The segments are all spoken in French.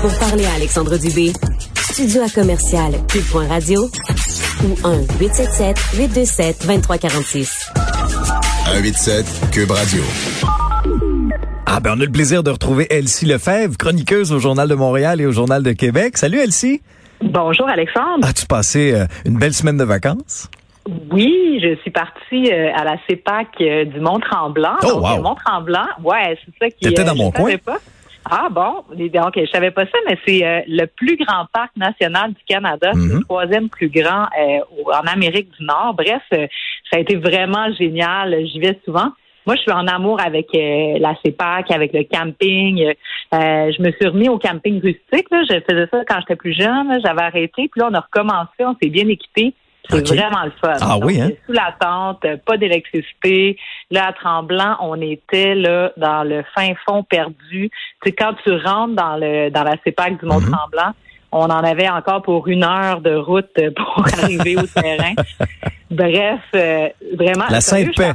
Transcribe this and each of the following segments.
Pour parler à Alexandre Dubé, studio à commercial cube.radio ou 1-877-827-2346. 187 Cube Radio. Ah ben on a le plaisir de retrouver Elsie Lefebvre, chroniqueuse au Journal de Montréal et au Journal de Québec. Salut Elsie. Bonjour Alexandre. As-tu passé euh, une belle semaine de vacances? Oui, je suis partie euh, à la CEPAC euh, du Mont-Tremblant. Oh, wow. Mont-Tremblant, ouais, c'est ça qui T'étais dans je mon savais coin. Pas. Ah bon, donc je savais pas ça, mais c'est euh, le plus grand parc national du Canada, c'est Mhm. le troisième plus grand euh, en Amérique du Nord. Bref, euh, ça a été vraiment génial. J'y vais souvent. Moi, je suis en amour avec euh, la CEPAC, avec le camping. Euh, je me suis remis au camping rustique. Là. Je faisais ça quand j'étais plus jeune. J'avais arrêté. Puis là, on a recommencé. On s'est bien équipé. C'est vraiment le fun. Ah oui, hein? Sous la tente, pas d'électricité. Là, à Tremblant, on était là dans le fin fond perdu. Tu sais, quand tu rentres dans le dans la CEPAC du. Mont-Tremblant, on en avait encore pour une heure de route pour arriver au terrain. Bref, euh, vraiment. La Sainte-Paix.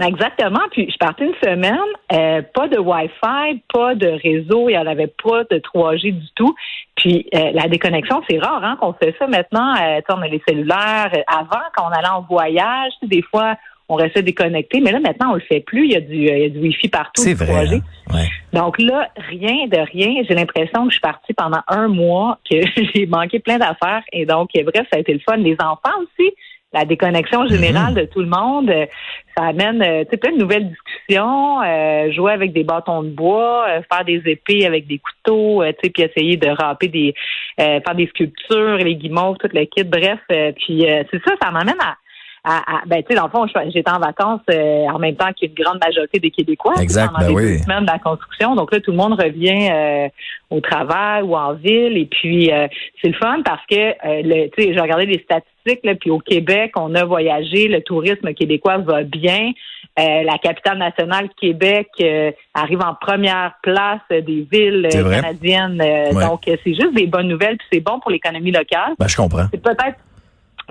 Exactement. Puis je partais une semaine, euh, pas de Wi-Fi, pas de réseau, il n'y en avait pas de 3G du tout. Puis euh, la déconnexion, c'est rare hein, qu'on fait ça maintenant. Euh, on a les cellulaires. Euh, Avant, quand on allait en voyage, tu sais, des fois, on restait déconnecté. Mais là, maintenant, on le fait plus. Il y a du, euh, il y a du Wi-Fi partout. C'est vrai. 3G. hein? Ouais. Donc là, rien de rien. J'ai l'impression que je suis partie pendant un mois, que j'ai manqué plein d'affaires. Et donc, euh, bref, ça a été le fun. Les enfants aussi, la déconnexion générale de tout le monde, euh, ça amène euh, tu sais, plein de nouvelles discussions, euh, jouer avec des bâtons de bois, euh, faire des épées avec des couteaux, euh, tu sais, puis essayer de râper des, euh, faire des sculptures, les guimauves, tout le kit. Bref, euh, puis euh, c'est ça, ça m'amène à à, à- ben, tu sais, dans le fond, j'étais en vacances euh, en même temps qu'une grande majorité des Québécois. Exact, pendant ben les oui. deux semaines de la construction. Donc là, tout le monde revient euh, au travail ou en ville. Et puis, euh, c'est le fun parce que, euh, le, tu sais, j'ai regardé les statistiques, là, puis au Québec, on a voyagé, le tourisme québécois va bien. Euh, la capitale nationale Québec euh, arrive en première place des villes canadiennes. Euh, Ouais. Donc, c'est juste des bonnes nouvelles, puis c'est bon pour l'économie locale Ben, je comprends. c'est peut-être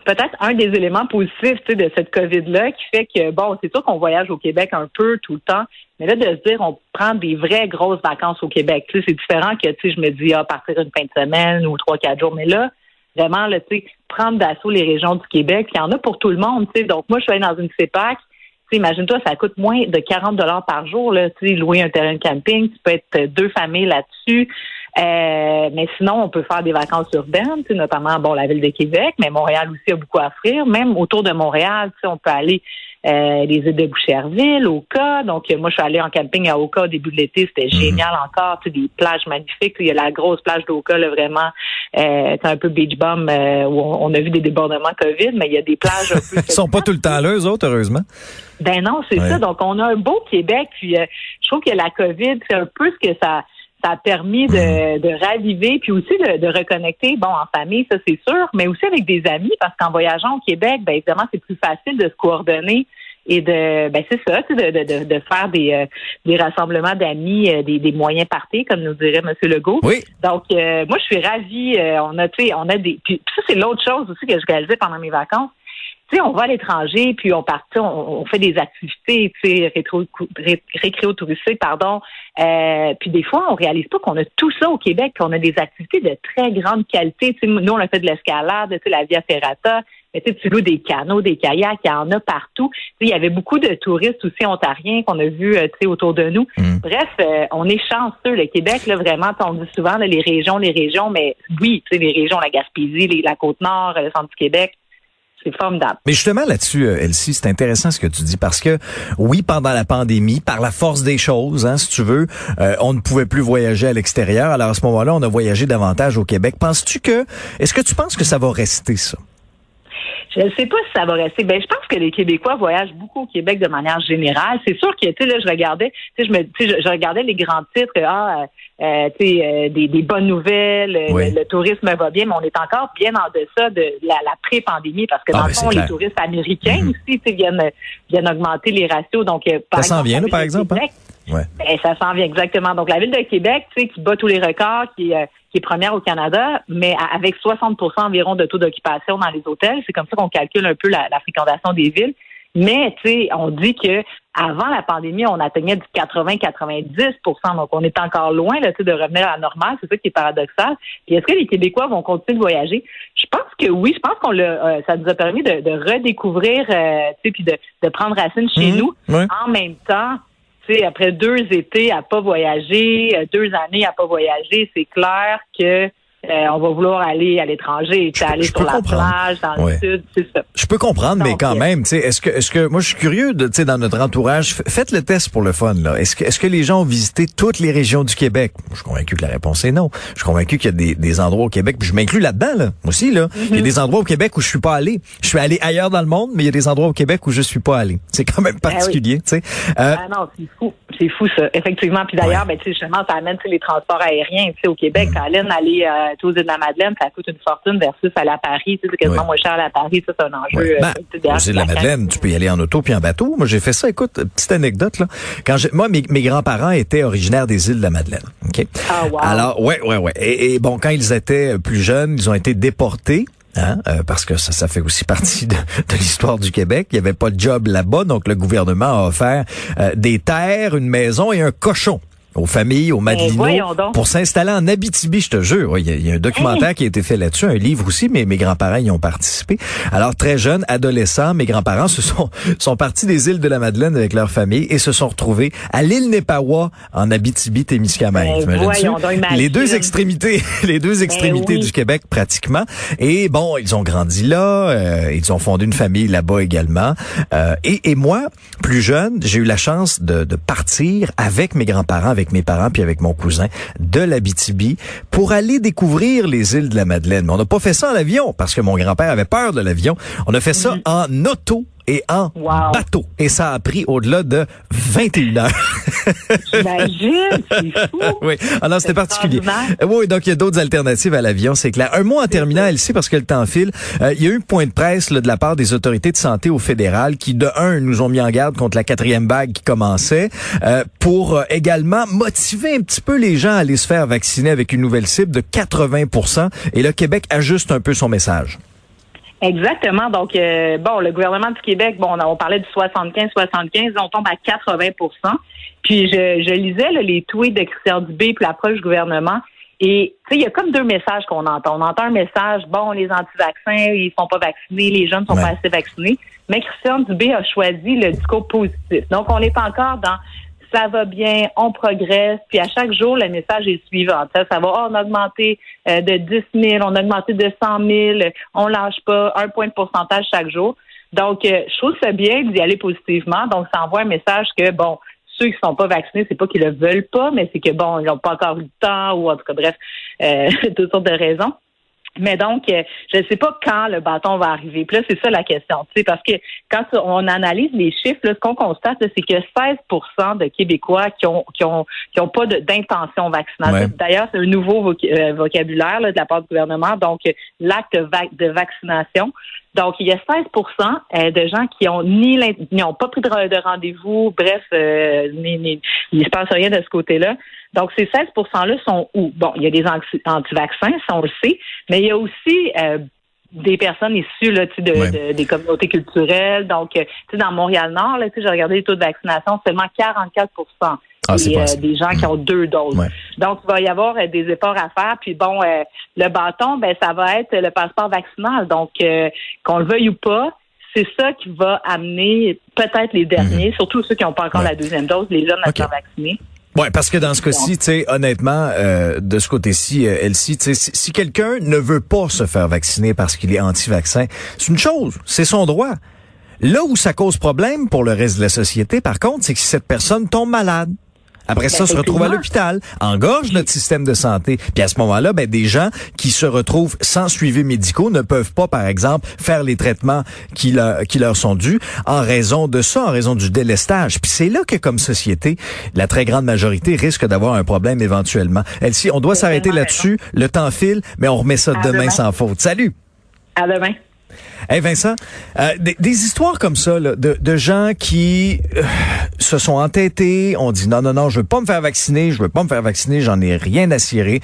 peut-être un des éléments positifs tu sais, de cette COVID-là qui fait que, bon, c'est sûr qu'on voyage au Québec un peu tout le temps, mais là, de se dire, on prend des vraies grosses vacances au Québec, tu sais, c'est différent que, tu sais, je me dis, ah, partir une fin de semaine ou trois, quatre jours, mais là, vraiment, là, tu sais, prendre d'assaut les régions du Québec, il y en a pour tout le monde, tu sais, donc moi, je suis allée dans une CEPAC, imagine-toi, ça coûte moins de 40 dollars par jour, là, tu sais, louer un terrain de camping, tu peux être deux familles là-dessus, euh, mais sinon, on peut faire des vacances urbaines, notamment bon la ville de Québec, mais Montréal aussi a beaucoup à offrir. Même autour de Montréal, on peut aller euh, les îles de Boucherville, Oka. Donc, euh, moi, je suis allée en camping à Oka au début de l'été. C'était génial encore. Tu sais, des plages magnifiques. Il y a la grosse plage d'Oka, là, vraiment. Euh, c'est un peu beach bum euh, où on, on a vu des débordements COVID, mais il y a des plages un peu... Ils sont pas tout le temps là, eux autres, heureusement. Ben non, c'est Ouais. ça. Donc, on a un beau Québec. Puis, euh, je trouve que la COVID, c'est un peu ce que ça, ça a permis de, Mm-hmm. de raviver, puis aussi de, de reconnecter, bon, en famille, ça c'est sûr, mais aussi avec des amis, parce qu'en voyageant au Québec, ben évidemment, c'est plus facile de se coordonner et de, ben c'est ça, tu sais, de, de, de, de faire des, euh, des rassemblements d'amis, euh, des, des moyens partis, comme nous dirait M. Legault. Oui. Donc, euh, moi, je suis ravie. euh, on a, tu sais, on a des. Puis ça, c'est l'autre chose aussi que je réalisais pendant mes vacances. Tu sais, on va à l'étranger, puis on part, on, on fait des activités, tu sais, rétro, ré- récréo-touristiques, pardon. Euh, puis des fois, on réalise pas qu'on a tout ça au Québec, qu'on a des activités de très grande qualité. Tu sais, nous, on a fait de l'escalade, tu sais, la Via Ferrata. Mais tu sais, tu loues des canots, des kayaks, il y en a partout. Tu sais, il y avait beaucoup de touristes aussi ontariens qu'on a vus, euh, tu sais, autour de nous. Mm. Bref, euh, on est chanceux. Le Québec, là, vraiment, on dit souvent là, les régions, les régions, mais oui, tu sais, les régions, la Gaspésie, les- la Côte-Nord, le centre du Québec, c'est formidable. Mais justement là-dessus, euh, Elsie, c'est intéressant ce que tu dis parce que oui, pendant la pandémie, par la force des choses, hein, si tu veux, euh, on ne pouvait plus voyager à l'extérieur. Alors à ce moment-là, on a voyagé davantage au Québec. Penses-tu que, est-ce que tu penses que ça va rester ça? Je ne sais pas si ça va rester. Ben, je pense que les Québécois voyagent beaucoup au Québec de manière générale. C'est sûr que, tu sais, là, je regardais, tu sais, je me, tu sais, je, je regardais les grands titres, ah, euh, euh, des, des bonnes nouvelles, euh, Oui. le, le tourisme va bien, mais on est encore bien en deçà de la, la pré-pandémie parce que Ah, dans ben, le fond, les touristes américains Mhm. aussi, viennent, viennent augmenter les ratios. Donc, euh, par Ça s'en vient, là, par exemple, hein? Québec, Ouais. ben, ça s'en vient exactement. Donc, la ville de Québec, tu sais, qui bat tous les records, qui, euh, qui est première au Canada, mais avec 60% environ de taux d'occupation dans les hôtels, c'est comme ça qu'on calcule un peu la, la fréquentation des villes. Mais, tu sais, on dit que avant la pandémie, on atteignait du 80-90% donc on est encore loin là, de revenir à la normale. C'est ça qui est paradoxal. Puis est-ce que les Québécois vont continuer de voyager? Je pense que oui. Je pense qu'on euh, ça nous a permis de, redécouvrir, euh, puis de, de, prendre racine chez Mhm. nous. En même temps, tu sais, après deux étés à pas voyager, euh, deux années à pas voyager, c'est clair que euh, on va vouloir aller à l'étranger, aller sur la comprendre. plage, dans Ouais. le sud, c'est ça. Je peux comprendre, mais quand euh, même, tu sais, est-ce que, est-ce que, moi, je suis curieux de, tu sais, dans notre entourage, faites le test pour le fun, là. Est-ce que, est-ce que les gens ont visité toutes les régions du Québec? Je suis convaincu que la réponse est non. Je suis convaincu qu'il y a des, des endroits au Québec, puis je m'inclus là-dedans, là. Aussi, là. Il y a des endroits au Québec où je suis pas allé. Je suis allé ailleurs dans le monde, mais il y a des endroits au Québec où je suis pas allé. C'est quand même particulier, tu sais. Euh, Ah non, c'est fou. C'est fou, ça, effectivement. Puis d'ailleurs, ben, tu sais, justement, ça amène les transports aériens. Tu sais, au Québec, Mm. Caroline, aller euh, tu aux îles de la Madeleine, ça coûte une fortune versus aller à Paris. C'est quasiment Ouais. moins cher à la Paris. Ça, c'est un enjeu. Ouais. euh, Ben, aux îles de la Madeleine, tu peux y aller en auto puis en bateau. Moi, j'ai fait ça. Écoute, petite anecdote là. Quand j'ai- moi, mes, mes grands-parents étaient originaires des îles de la Madeleine. Ok? Ah, wow. Alors, ouais, ouais, ouais. Et, et bon, quand ils étaient plus jeunes, ils ont été déportés. Hein, euh, parce que ça, ça fait aussi partie de, de l'histoire du Québec. Il n'y avait pas de job là-bas, donc le gouvernement a offert euh, des terres, une maison et un cochon aux familles, aux voyons donc. pour s'installer en Abitibi, je te jure. Il y, a- il y a un documentaire qui a été fait là-dessus, un livre aussi, mais mes grands-parents y ont participé. Alors, très jeunes, adolescents, mes grands-parents se sont, sont partis des îles de la Madeleine avec leur famille et se sont retrouvés à l'île Népawa, en Abitibi-Témiscamingue. Imagine. Les deux extrémités, les deux extrémités oui. du Québec, pratiquement. Et bon, ils ont grandi là, euh, ils ont fondé une famille là-bas également. Euh, et, et moi, plus jeune, j'ai eu la chance de, de partir avec mes grands-parents, avec mes parents, puis avec mon cousin, de l'Abitibi pour aller découvrir les îles de la Madeleine. Mais on n'a pas fait ça en avion parce que mon grand-père avait peur de l'avion. On a fait ça en auto et en Wow. bateau. Et ça a pris au-delà de 21 heures. J'imagine, c'est fou. oui, alors c'était particulier. Oui, donc il y a d'autres alternatives à l'avion, c'est clair. Un mot en terminant, Elsie, parce que le temps file. Euh, il y a eu un point de presse là, de la part des autorités de santé au fédéral qui, de un, nous ont mis en garde contre la quatrième vague qui commençait, euh, pour euh, également motiver un petit peu les gens à aller se faire vacciner avec une nouvelle cible de 80% Et le Québec ajuste un peu son message. Exactement. Donc, euh, bon, le gouvernement du Québec, bon, on, parlait du 75-75, on tombe à 80% Puis, je, je lisais là, les tweets de Christian Dubé puis l'approche du gouvernement. Et, tu sais, il y a comme deux messages qu'on entend. On entend un message, bon, les anti-vaccins, ils sont pas vaccinés, les jeunes sont Ouais. pas assez vaccinés. Mais Christian Dubé a choisi le discours positif. Donc, on est encore dans ça va bien, on progresse, puis à chaque jour, le message est suivant. Ça, ça va, oh, on a augmenté euh, de 10 000, on a augmenté de 100 000, on lâche pas, un point de pourcentage chaque jour. Donc, euh, je trouve ça bien d'y aller positivement. Donc, ça envoie un message que, bon, ceux qui sont pas vaccinés, c'est pas qu'ils le veulent pas, mais c'est que, bon, ils n'ont pas encore eu le temps, ou en tout cas, bref, euh, toutes sortes de raisons. Mais donc, euh, je ne sais pas quand le bâton va arriver. Puis là, c'est ça la question, tu sais, parce que quand on analyse les chiffres, là, ce qu'on constate, c'est que 16% de Québécois qui ont qui ont qui ont pas d'intention vaccinale. Ouais. D'ailleurs, c'est un nouveau voc- euh, vocabulaire là, de la part du gouvernement. Donc, euh, l'acte de, vac- de vaccination. Donc, il y a 16% euh, de gens qui ont ni n'ont pas pris de, re- de rendez-vous, bref, euh, ni, ni- il ne se passe rien de ce côté-là. Donc, ces 16 %-là sont où? Bon, il y a des anti- anti-vaccins, ça on le sait, mais il y a aussi euh, des personnes issues là, de, Ouais. de- des communautés culturelles. Donc, euh, tu sais, dans Montréal-Nord, là, tu sais, j'ai regardé les taux de vaccination, seulement 44 Ah, pas euh, des gens qui ont deux doses. Ouais. Donc, il va y avoir euh, des efforts à faire. Puis bon, euh, le bâton, ben ça va être le passeport vaccinal. Donc, euh, qu'on le veuille ou pas, c'est ça qui va amener peut-être les derniers, surtout ceux qui n'ont pas encore Mhm. Ouais. la deuxième dose, les jeunes à Ok. se faire vacciner. Ouais, parce que dans ce cas-ci, tu sais, honnêtement, euh, de ce côté-ci, euh, Elsie, si, si quelqu'un ne veut pas se faire vacciner parce qu'il est anti-vaccin, c'est une chose, c'est son droit. Là où ça cause problème pour le reste de la société, par contre, c'est que si cette personne tombe malade. Après ça, se retrouve à l'hôpital, engorge notre système de santé. Puis à ce moment-là, ben, des gens qui se retrouvent sans suivi médicaux ne peuvent pas, par exemple, faire les traitements qui, leur- qui leur sont dus en raison de ça, en raison du délestage. Puis c'est là que, comme société, la très grande majorité risque d'avoir un problème éventuellement. Elsie, on doit s'arrêter là-dessus. Le temps file, mais on remet ça À demain, demain. sans faute. Salut! À demain. Hey Vincent, euh, des, histoires comme ça de, gens qui euh, se sont entêtés, on dit non non non, je veux pas me faire vacciner, je veux pas me faire vacciner, j'en ai rien à cirer,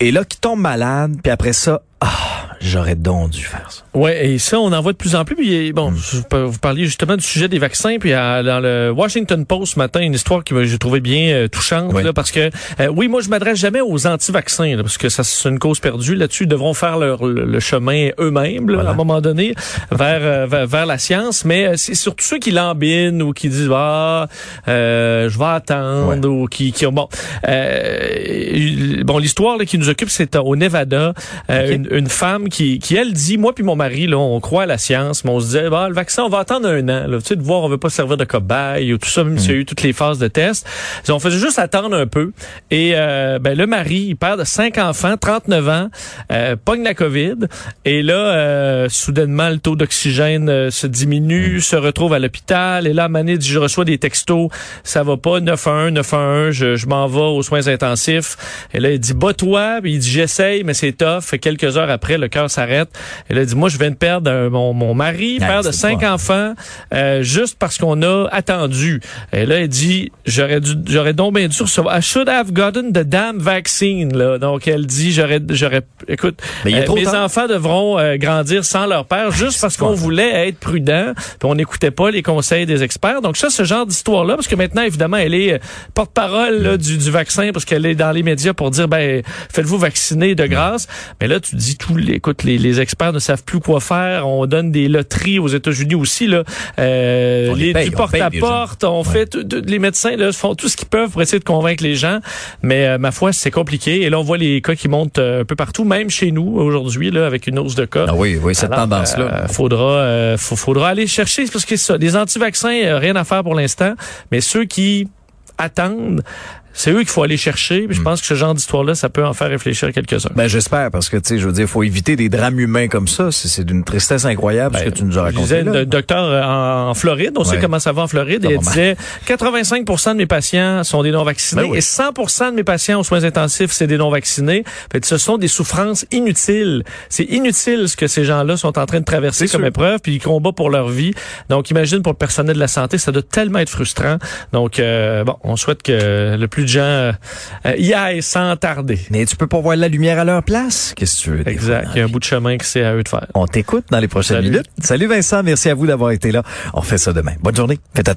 et là qui tombent malades, puis après ça, ah, j'aurais donc dû faire ça. Ouais, et ça, on en voit de plus en plus. Puis, bon, je- vous parliez justement du sujet des vaccins. Puis à- dans le Washington Post ce matin, une histoire que j'ai trouvé bien euh, touchante, Oui. là, parce que euh, oui, moi je m'adresse jamais aux anti-vaccins, parce que ça c'est une cause perdue. Là-dessus, ils devront faire leur, le, le chemin eux-mêmes là, Voilà. à un moment donné vers, euh, vers vers la science. Mais euh, c'est surtout ceux qui lambinent ou qui disent ah, euh, je vais attendre ou qui qui ont bon. Euh, bon, l'histoire là, qui nous occupe, c'est au Nevada, euh, une, une femme qui, qui elle dit, moi puis mon mari, là, on croit à la science, mais on se disait, bah, le vaccin, on va attendre un an, là, tu sais, de voir, on veut pas servir de cobaye ou tout ça, même s'il y a eu toutes les phases de test. On faisait juste attendre un peu. Et euh, ben, le mari, il perd de cinq enfants, 39 ans, euh, pogne la COVID, et là, euh, soudainement, le taux d'oxygène euh, se diminue, se retrouve à l'hôpital, et là, Mané dit, je reçois des textos, ça va pas, 911, 911, je, je m'en vais aux soins intensifs. Et là, il dit, bats-toi, il dit, j'essaye, mais c'est tough. Quelques heures après, le cœur s'arrête. Et là, il dit, moi, je viens de perdre euh, mon, mon mari, Ah, père de cinq pas- enfants, euh, juste parce qu'on a attendu. Et là, il dit, j'aurais dû, j'aurais donc bien dû recevoir, I should have gotten the damn vaccine, là. Donc, elle dit, j'aurais, j'aurais, écoute, Mais il y a euh, trop mes enfants devront euh, grandir sans leur père juste parce qu'on voulait être prudent, puis on n'écoutait pas les conseils des experts. Donc ça, ce genre d'histoire-là, parce que maintenant, évidemment, elle est euh, porte-parole là, du, du vaccin, parce qu'elle est dans les médias pour dire, ben, faites-vous vacciner de grâce. Mais là, tu dis, tous les, écoute, les, les experts ne savent plus faire. On donne des loteries aux États-Unis aussi, là, euh, les les, paye, du on les fait, les médecins là, font tout ce qu'ils peuvent pour essayer de convaincre les gens. Mais euh, ma foi, c'est compliqué. Et là, on voit les cas qui montent euh, un peu partout, même chez nous aujourd'hui, là, avec une hausse de cas. Ah oui, oui, cette Alors, tendance-là. euh, faudra, euh, faudra aller chercher, parce que ça, des anti-vaccins, rien à faire pour l'instant, mais ceux qui attendent, c'est eux qu'il faut aller chercher. Hmm. Puis je pense que ce genre d'histoire-là, ça peut en faire réfléchir quelques-uns. Ben j'espère parce que tu sais, je veux dire, faut éviter des drames humains comme ça. C'est d'une tristesse incroyable ce que tu nous as Je disais, raconté. là. le docteur euh, en, en Floride, on sait Ouais. comment ça va en Floride, et elle disait 85% de mes patients sont des non-vaccinés Ben oui. et 100% de mes patients aux soins intensifs, c'est des non-vaccinés. Fait que ce sont des souffrances inutiles. C'est inutile ce que ces gens-là sont en train de traverser comme sûr. épreuve, puis ils combattent pour leur vie. Donc imagine pour le personnel de la santé, ça doit tellement être frustrant. Donc euh, bon, on souhaite que le plus de gens euh, y aillent sans tarder. Mais tu peux pas voir la lumière à leur place? Qu'est-ce que tu veux? des Exact. Il y a un bout de chemin que c'est à eux de faire. On t'écoute dans les prochaines Salut. minutes. Salut Vincent, merci à vous d'avoir été là. On fait ça demain. Bonne journée. Faites attention.